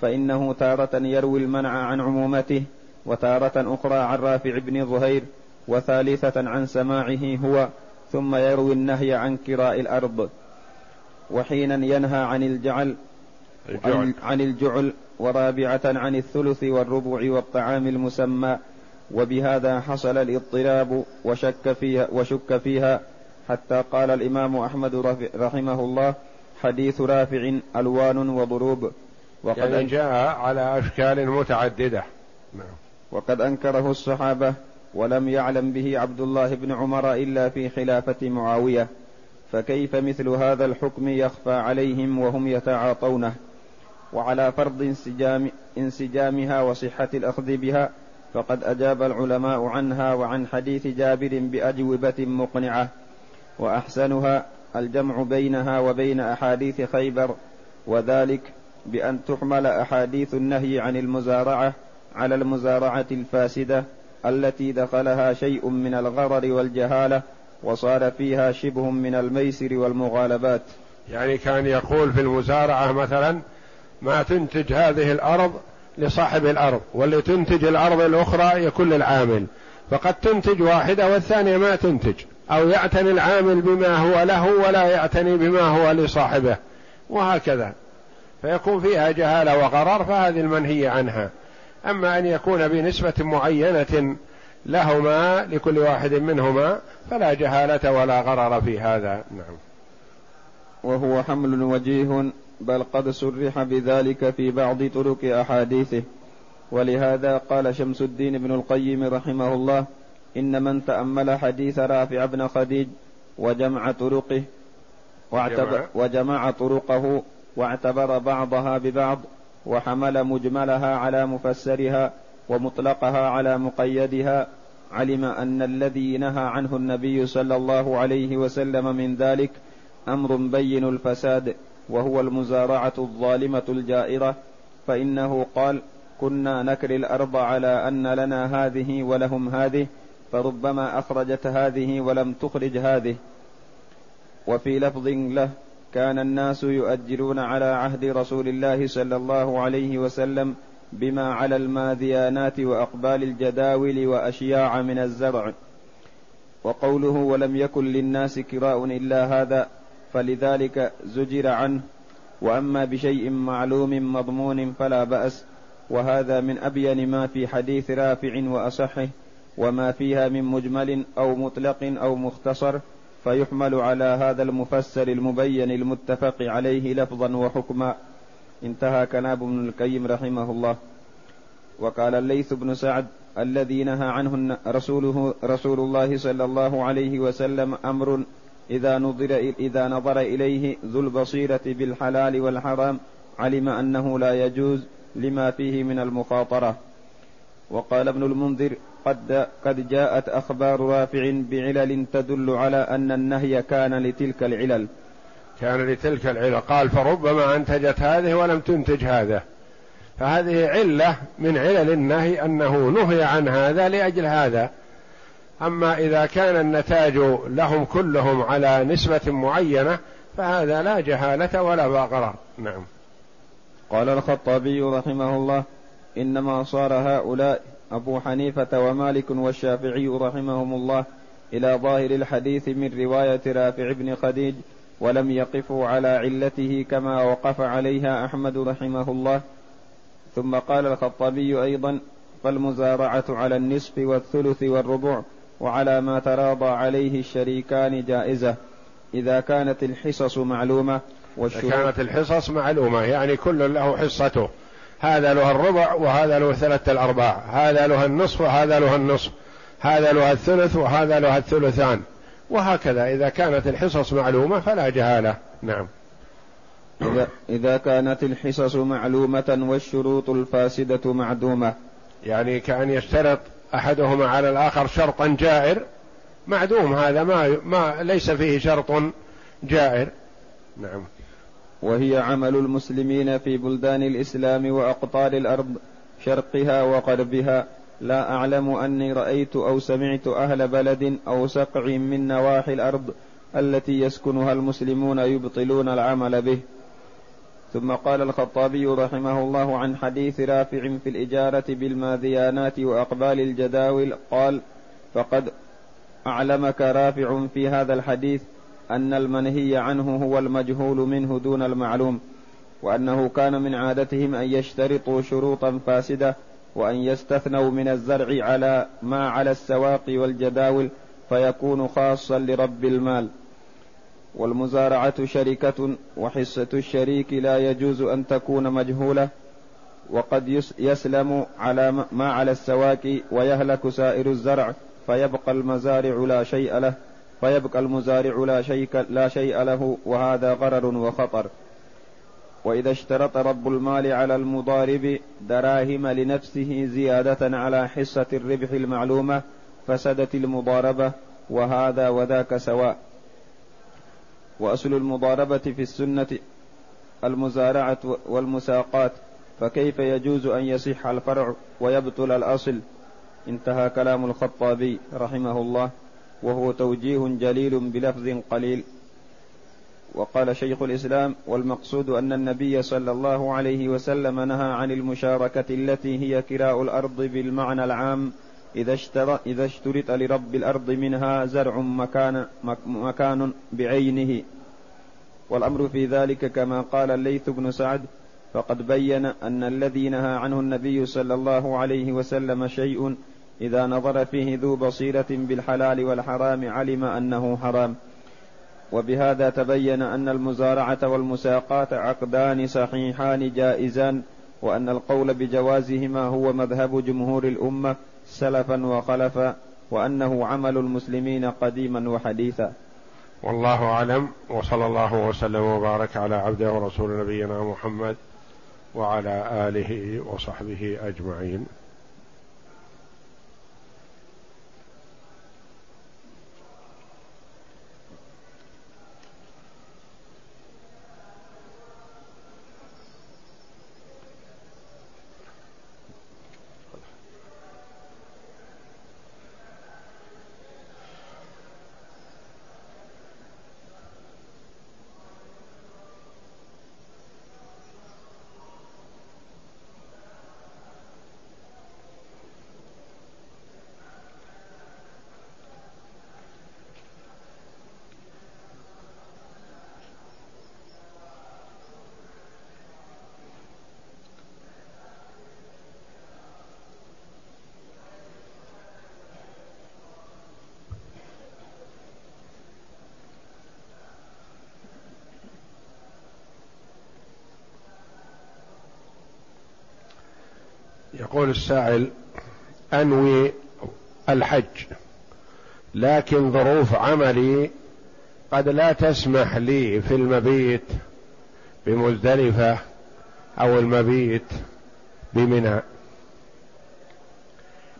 فإنه تارة يروي المنع عن عمومته وتارة أخرى عن رافع بن ظهير وثالثة عن سماعه هو ثم يروي النهي عن كراء الأرض. وحينا ينهى عن الجعل الجعل. عن الجعل ورابعة عن الثلث والربع والطعام المسمى. وبهذا حصل الاضطراب وشك فيها وشك فيها. حتى قال الإمام أحمد رحمه الله حديث رافع ألوان وضروب. وقد يعني جاء على أشكال متعددة. نعم. وقد أنكره الصحابة ولم يعلم به عبد الله بن عمر إلا في خلافة معاوية. فكيف مثل هذا الحكم يخفى عليهم وهم يتعاطونه؟ وعلى فرض انسجام انسجامها وصحة الأخذ بها فقد أجاب العلماء عنها وعن حديث جابر بأجوبة مقنعة. وأحسنها الجمع بينها وبين أحاديث خيبر وذلك بأن تحمل أحاديث النهي عن المزارعة على المزارعة الفاسدة التي دخلها شيء من الغرر والجهالة وصار فيها شبه من الميسر والمغالبات. يعني كان يقول في المزارعة مثلا ما تنتج هذه الأرض لصاحب الأرض واللي تنتج الأرض الأخرى يكون للعامل فقد تنتج واحدة والثانية ما تنتج أو يعتني العامل بما هو له ولا يعتني بما هو لصاحبه. وهكذا. فيكون فيها جهالة وغرر فهذه المنهي عنها. أما أن يكون بنسبة معينة لهما لكل واحد منهما فلا جهالة ولا غرر في هذا. نعم. وهو حمل وجيه بل قد صرح بذلك في بعض طرق أحاديثه. ولهذا قال شمس الدين بن القيم رحمه الله إن من تأمل حديث رافع بن خديج وجمع طرقه واعتبر وجمع طرقه واعتبر بعضها ببعض وحمل مجملها على مفسرها ومطلقها على مقيدها. علم أن الذي نهى عنه النبي صلى الله عليه وسلم من ذلك أمر بين الفساد وهو المزارعة الظالمة الجائرة. فإنه قال كنا نكري الأرض على أن لنا هذه ولهم هذه فربما أخرجت هذه ولم تخرج هذه. وفي لفظ له كان الناس يؤجرون على عهد رسول الله صلى الله عليه وسلم بما على الماذيانات وأقبال الجداول وأشياع من الزرع. وقوله ولم يكن للناس كراء إلا هذا فلذلك زجر عنه. وأما بشيء معلوم مضمون فلا بأس وهذا من أبين ما في حديث رافع وأصحه وما فيها من مجمل أو مطلق أو مختصر فيحمل على هذا المفسر المبين المتفق عليه لفظا وحكما. انتهى كلام ابن القيم رحمه الله. وقال الليث بن سعد الذي نهى عنه رسوله رسول الله صلى الله عليه وسلم أمر إذا نظر إذا نظر إليه ذو البصيرة بالحلال والحرام علم أنه لا يجوز لما فيه من المخاطرة. وقال ابن المنذر قد قد جاءت أخبار رافع بعلل تدل على أن النهي كان لتلك العلل. كان لتلك العلل. قال فربما أنتجت هذه ولم تنتج هذا فهذه علة من علل النهي أنه نهي عن هذا لأجل هذا. أما إذا كان النتاج لهم كلهم على نسبة معينة فهذا لا جهالة ولا غرر نعم. قال الخطابي رحمه الله إنما صار هؤلاء أبو حنيفة ومالك والشافعي رحمهم الله إلى ظاهر الحديث من رواية رافع بن خديج ولم يقفوا على علته كما وقف عليها أحمد رحمه الله ثم قال الخطابي أيضا فالمزارعة على النصف والثلث والربع وعلى ما تراضى عليه الشريكان جائزة إذا كانت الحصص معلومة والشروط كانت الحصص معلومة يعني كل له حصته. هذا له الربع وهذا له ثلاثة الأرباع هذا له النصف وهذا له النصف هذا له الثلث وهذا له الثلثان وهكذا. إذا كانت الحصص معلومة فلا جهالة. نعم. إذا, إذا كانت الحصص معلومة والشروط الفاسدة معدومة. يعني كأن يشترط أحدهما على الآخر شرطا جائر معدوم هذا ما, ما ليس فيه شرط جائر. نعم. وهي عمل المسلمين في بلدان الإسلام وأقطار الأرض شرقها وغربها. لا أعلم أني رأيت أو سمعت أهل بلد أو سقع من نواحي الأرض التي يسكنها المسلمون يبطلون العمل به. ثم قال الخطابي رحمه الله عن حديث رافع في الإجارة بالماذيانات وأقبال الجداول قال فقد أعلمك رافع في هذا الحديث أن المنهي عنه هو المجهول منه دون المعلوم وأنه كان من عادتهم أن يشترطوا شروطا فاسدة وأن يستثنوا من الزرع على ما على السواق والجداول فيكون خاصا لرب المال. والمزارعة شركة وحصة الشريك لا يجوز أن تكون مجهولة وقد يسلم على ما على السواك ويهلك سائر الزرع فيبقى المزارع لا شيء له. فيبقى المزارع لا شيء لا شيء له وهذا غرر وخطر. وإذا اشترط رب المال على المضارب دراهم لنفسه زيادة على حصة الربح المعلومة فسدت المضاربة وهذا وذاك سواء. وأصل المضاربة في السنة المزارعة والمساقات فكيف يجوز أن يصح الفرع ويبطل الأصل؟ انتهى كلام الخطابي رحمه الله. وهو توجيه جليل بلفظ قليل. وقال شيخ الإسلام والمقصود أن النبي صلى الله عليه وسلم نهى عن المشاركة التي هي كراء الأرض بالمعنى العام اشترط إذا اشترط لرب الأرض منها زرع مكان مكان بعينه. والأمر في ذلك كما قال الليث بن سعد فقد بين أن الذي نهى عنه النبي صلى الله عليه وسلم شيء إذا نظر فيه ذو بصيرة بالحلال والحرام علم أنه حرام. وبهذا تبين أن المزارعة والمساقات عقدان صحيحان جائزان وأن القول بجوازهما هو مذهب جمهور الأمة سلفا وخلفا وأنه عمل المسلمين قديما وحديثا. والله أعلم وصلى الله وسلم وبارك على عبده ورسول نبينا محمد وعلى آله وصحبه أجمعين. يقول السائل أنوي الحج لكن ظروف عملي قد لا تسمح لي في المبيت بمزدلفة أو المبيت بمنى.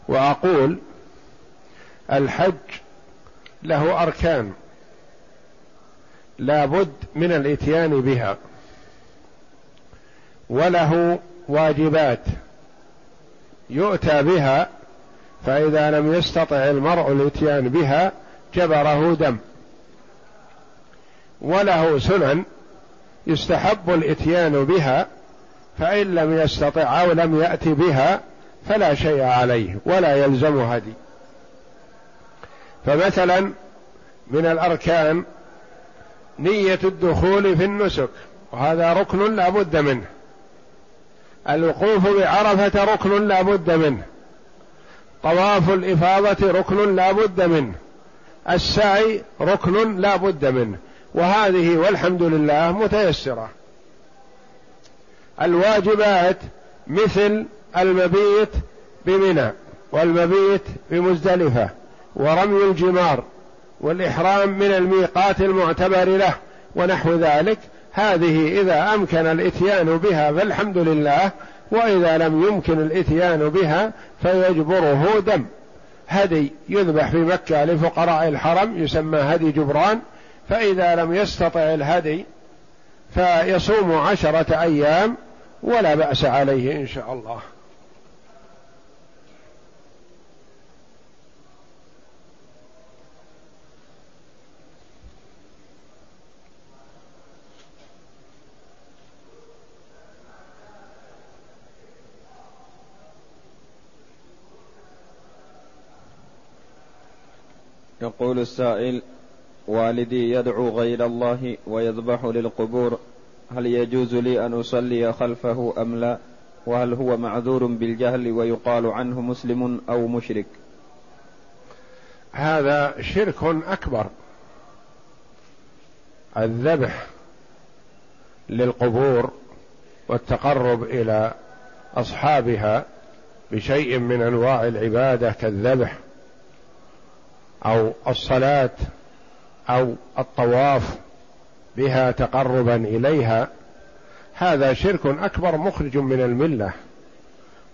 وأقول الحج له أركان لا بد من الإتيان بها وله واجبات. يؤتى بها فإذا لم يستطع المرء الإتيان بها جبره دم. وله سنن يستحب الإتيان بها فإن لم يستطع أو لم يأت بها فلا شيء عليه ولا يلزم هدي. فمثلا من الأركان نية الدخول في النسك وهذا ركن لا بد منه. الوقوف بعرفة ركن لا بد منه. طواف الإفاضة ركن لا بد منه. السعي ركن لا بد منه. وهذه والحمد لله متيسرة. الواجبات مثل المبيت بمنى والمبيت بمزدلفة ورمي الجمار والإحرام من الميقات المعتبر له ونحو ذلك. هذه إذا أمكن الإتيان بها فالحمد لله وإذا لم يمكن الإتيان بها فيجبره دم. هدي يذبح في مكة لفقراء الحرم يسمى هدي جبران فإذا لم يستطع الهدي فيصوم عشرة أيام ولا بأس عليه إن شاء الله. يقول السائل والدي يدعو غير الله ويذبح للقبور هل يجوز لي أن أصلي خلفه أم لا؟ وهل هو معذور بالجهل ويقال عنه مسلم أو مشرك؟ هذا شرك أكبر. الذبح للقبور والتقرب إلى أصحابها بشيء من أنواع العبادة كالذبح أو الصلاة أو الطواف بها تقربا إليها هذا شرك أكبر مخرج من الملة.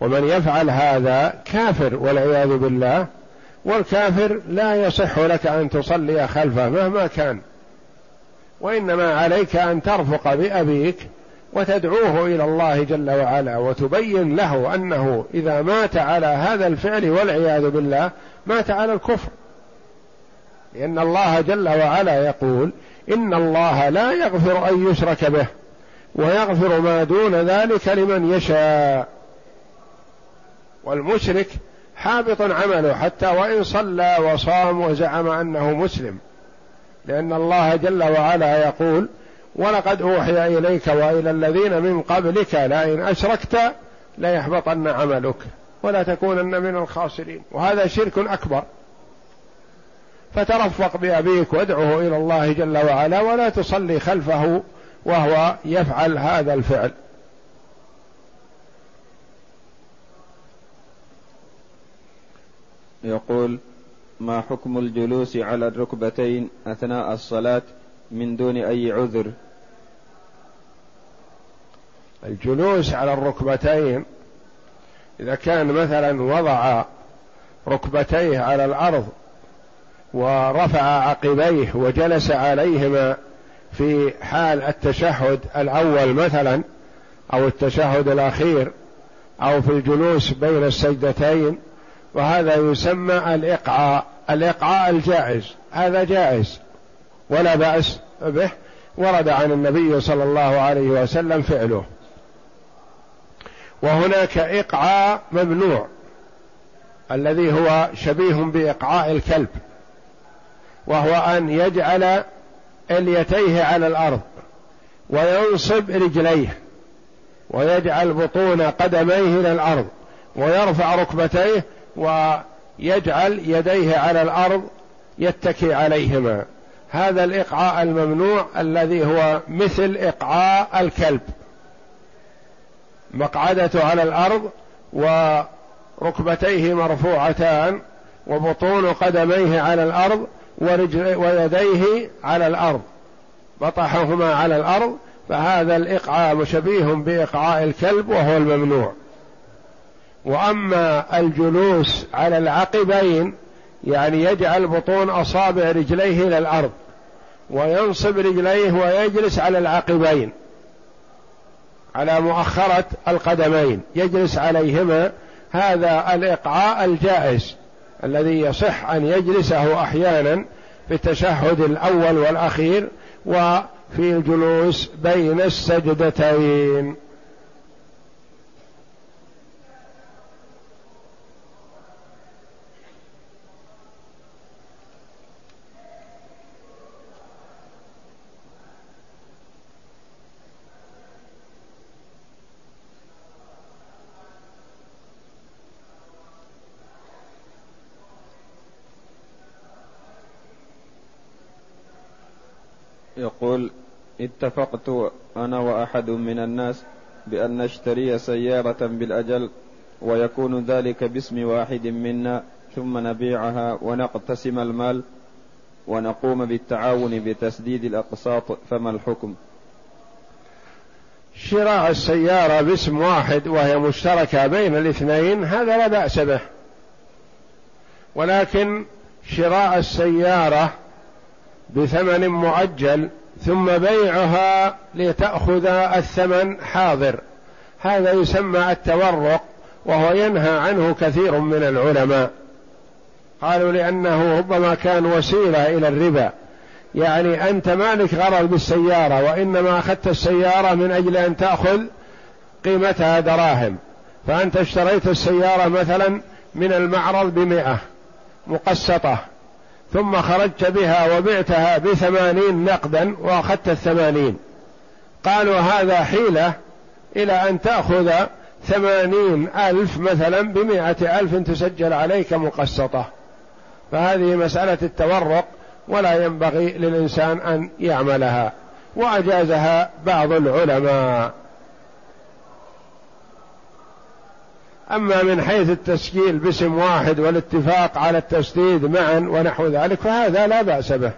ومن يفعل هذا كافر والعياذ بالله والكافر لا يصح لك أن تصلي خلفه مهما كان. وإنما عليك أن ترفق بأبيك وتدعوه إلى الله جل وعلا وتبين له أنه إذا مات على هذا الفعل والعياذ بالله مات على الكفر. لأن الله جل وعلا يقول إن الله لا يغفر أن يشرك به ويغفر ما دون ذلك لمن يشاء. والمشرك حابط عمله حتى وإن صلى وصام وزعم أنه مسلم. لأن الله جل وعلا يقول ولقد أوحي إليك وإلى الذين من قبلك لئن أشركت ليحبطن عملك ولا تكونن من الخاسرين. وهذا شرك أكبر. فترفق بأبيك وادعه إلى الله جل وعلا ولا تصلي خلفه وهو يفعل هذا الفعل. يقول ما حكم الجلوس على الركبتين أثناء الصلاة من دون أي عذر؟ الجلوس على الركبتين إذا كان مثلا وضع ركبتيه على الأرض ورفع عقبيه وجلس عليهما في حال التشهد الأول مثلا أو التشهد الأخير أو في الجلوس بين السجدتين. وهذا يسمى الإقعاء الإقعاء الجائز هذا جائز ولا بأس به ورد عن النبي صلى الله عليه وسلم فعله. وهناك إقعاء ممنوع الذي هو شبيه بإقعاء الكلب. وهو أن يجعل إليتيه على الأرض وينصب رجليه ويجعل بطون قدميه إلى الأرض ويرفع ركبتيه ويجعل يديه على الأرض يتكي عليهما. هذا الإقعاء الممنوع الذي هو مثل إقعاء الكلب. مقعدته على الأرض وركبتيه مرفوعتان وبطون قدميه على الأرض ورجل ويديه على الأرض. بطحهما على الأرض فهذا الإقعاء مشبيه بإقعاء الكلب وهو الممنوع. وأما الجلوس على العقبين يعني يجعل بطون أصابع رجليه إلى الأرض وينصب رجليه ويجلس على العقبين على مؤخرة القدمين يجلس عليهما. هذا الإقعاء الجائز. الذي يصح أن يجلسه أحيانا في التشهد الأول والأخير وفي الجلوس بين السجدتين يقول اتفقت أنا وأحد من الناس بأن نشتري سيارة بالأجل ويكون ذلك باسم واحد منا ثم نبيعها ونقتسم المال ونقوم بالتعاون بتسديد الأقساط فما الحكم؟ شراء السيارة باسم واحد وهي مشتركة بين الاثنين هذا لا بأس به. ولكن شراء السيارة بثمن مؤجل ثم بيعها لتأخذ الثمن حاضر. هذا يسمى التورق وهو ينهى عنه كثير من العلماء. قالوا لأنه ربما كان وسيلة إلى الربا. يعني أنت مالك غرض بالسيارة وإنما أخذت السيارة من أجل أن تأخذ قيمتها دراهم. فأنت اشتريت السيارة مثلا من المعرض بمئة مقسطة. ثم خرجت بها وبعتها بثمانين نقدا وأخذت الثمانين. قالوا هذا حيلة إلى أن تأخذ ثمانين ألف مثلا بمائة ألف تسجل عليك مقسطة. فهذه مسألة التورق ولا ينبغي للإنسان أن يعملها. وأجازها بعض العلماء. أما من حيث التسجيل باسم واحد والاتفاق على التسديد معا ونحو ذلك فهذا لا بأس به.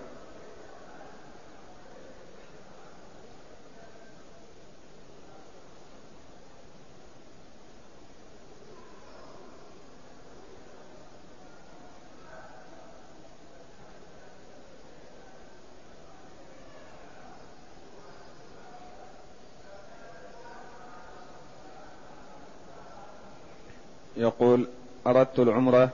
يقول أردت العمرة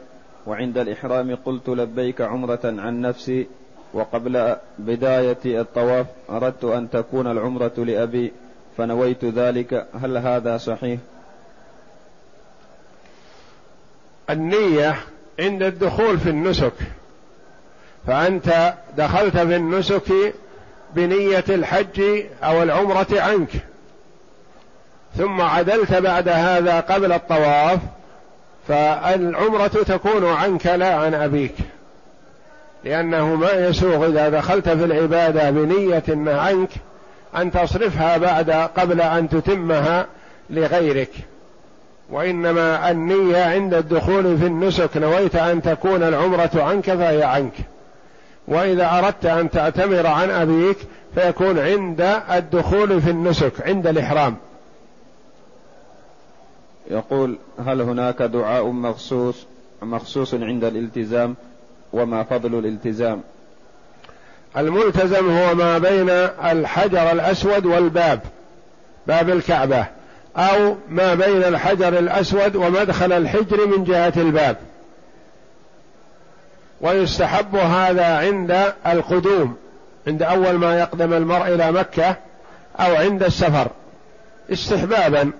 وعند الإحرام قلت لبيك عمرة عن نفسي وقبل بداية الطواف أردت أن تكون العمرة لأبي فنويت ذلك هل هذا صحيح؟ النية عند الدخول في النسك فأنت دخلت في النسك بنية الحج أو العمرة عنك ثم عدلت بعد هذا قبل الطواف فالعمرة تكون عنك لا عن أبيك لأنه ما يسوغ إذا دخلت في العبادة بنية عنك أن تصرفها بعد قبل أن تتمها لغيرك. وإنما النية عند الدخول في النسك نويت أن تكون العمرة عنك فهي عنك. وإذا أردت أن تعتمر عن أبيك فيكون عند الدخول في النسك عند الإحرام. يقول هل هناك دعاء مخصوص مخصوص عند الالتزام؟ وما فضل الالتزام؟ الملتزم هو ما بين الحجر الأسود والباب باب الكعبة أو ما بين الحجر الأسود ومدخل الحجر من جهة الباب. ويستحب هذا عند القدوم عند أول ما يقدم المرء إلى مكة أو عند السفر استحبابا.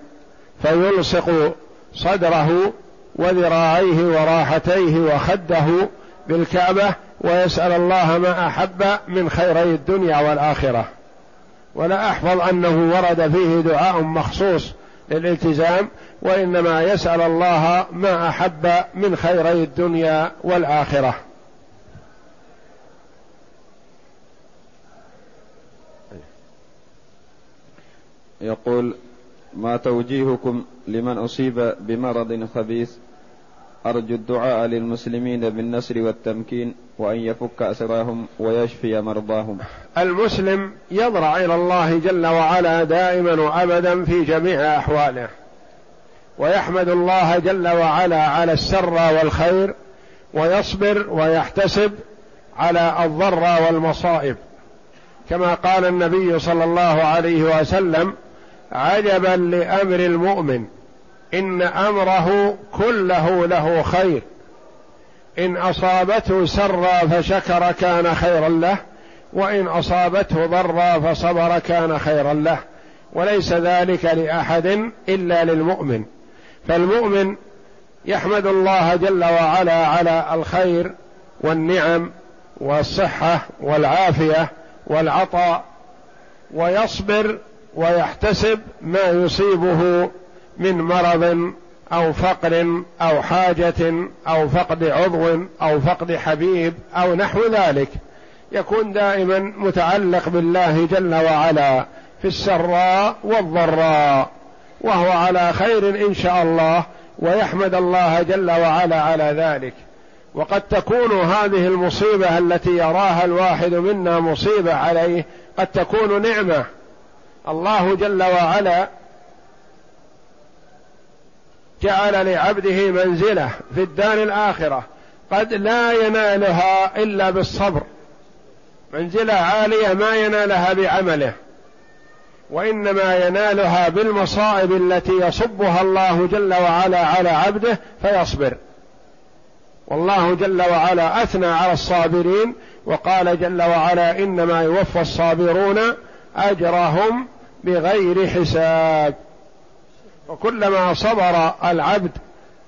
فيلصق صدره وذراعيه وراحتيه وخده بالكعبة ويسأل الله ما أحب من خيري الدنيا والآخرة. ولا أحفظ أنه ورد فيه دعاء مخصوص للالتزام وإنما يسأل الله ما أحب من خيري الدنيا والآخرة. يقول ما توجيهكم لمن أصيب بمرض خبيث أرجو الدعاء للمسلمين بالنصر والتمكين وأن يفك أسراهم ويشفي مرضاهم. المسلم يضرع إلى الله جل وعلا دائما وأبدا في جميع أحواله. ويحمد الله جل وعلا على السر والخير ويصبر ويحتسب على الضر والمصائب. كما قال النبي صلى الله عليه وسلم عجبا لأمر المؤمن. إن أمره كله له خير. إن أصابته سرا فشكر كان خيرا له وإن أصابته ضرا فصبر كان خيرا له. وليس ذلك لأحد إلا للمؤمن. فالمؤمن يحمد الله جل وعلا على الخير والنعم والصحة والعافية والعطاء ويصبر ويحتسب ما يصيبه من مرض أو فقر أو حاجة أو فقد عضو أو فقد حبيب أو نحو ذلك. يكون دائما متعلق بالله جل وعلا في السراء والضراء وهو على خير إن شاء الله ويحمد الله جل وعلا على ذلك. وقد تكون هذه المصيبة التي يراها الواحد منا مصيبة عليه قد تكون نعمة. الله جل وعلا جعل لعبده منزلة في الدار الآخرة. قد لا ينالها إلا بالصبر. منزلة عالية ما ينالها بعمله. وإنما ينالها بالمصائب التي يصبها الله جل وعلا على عبده فيصبر. والله جل وعلا أثنى على الصابرين وقال جل وعلا إنما يوفى الصابرون أجرهم بغير حساب. وكلما صبر العبد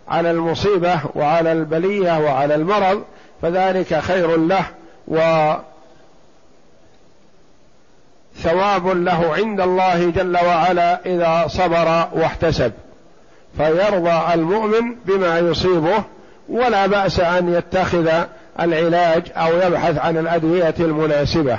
على المصيبة وعلى البلية وعلى المرض فذلك خير له وثواب له عند الله جل وعلا إذا صبر واحتسب. فيرضى المؤمن بما يصيبه ولا بأس أن يتخذ العلاج أو يبحث عن الأدوية المناسبة.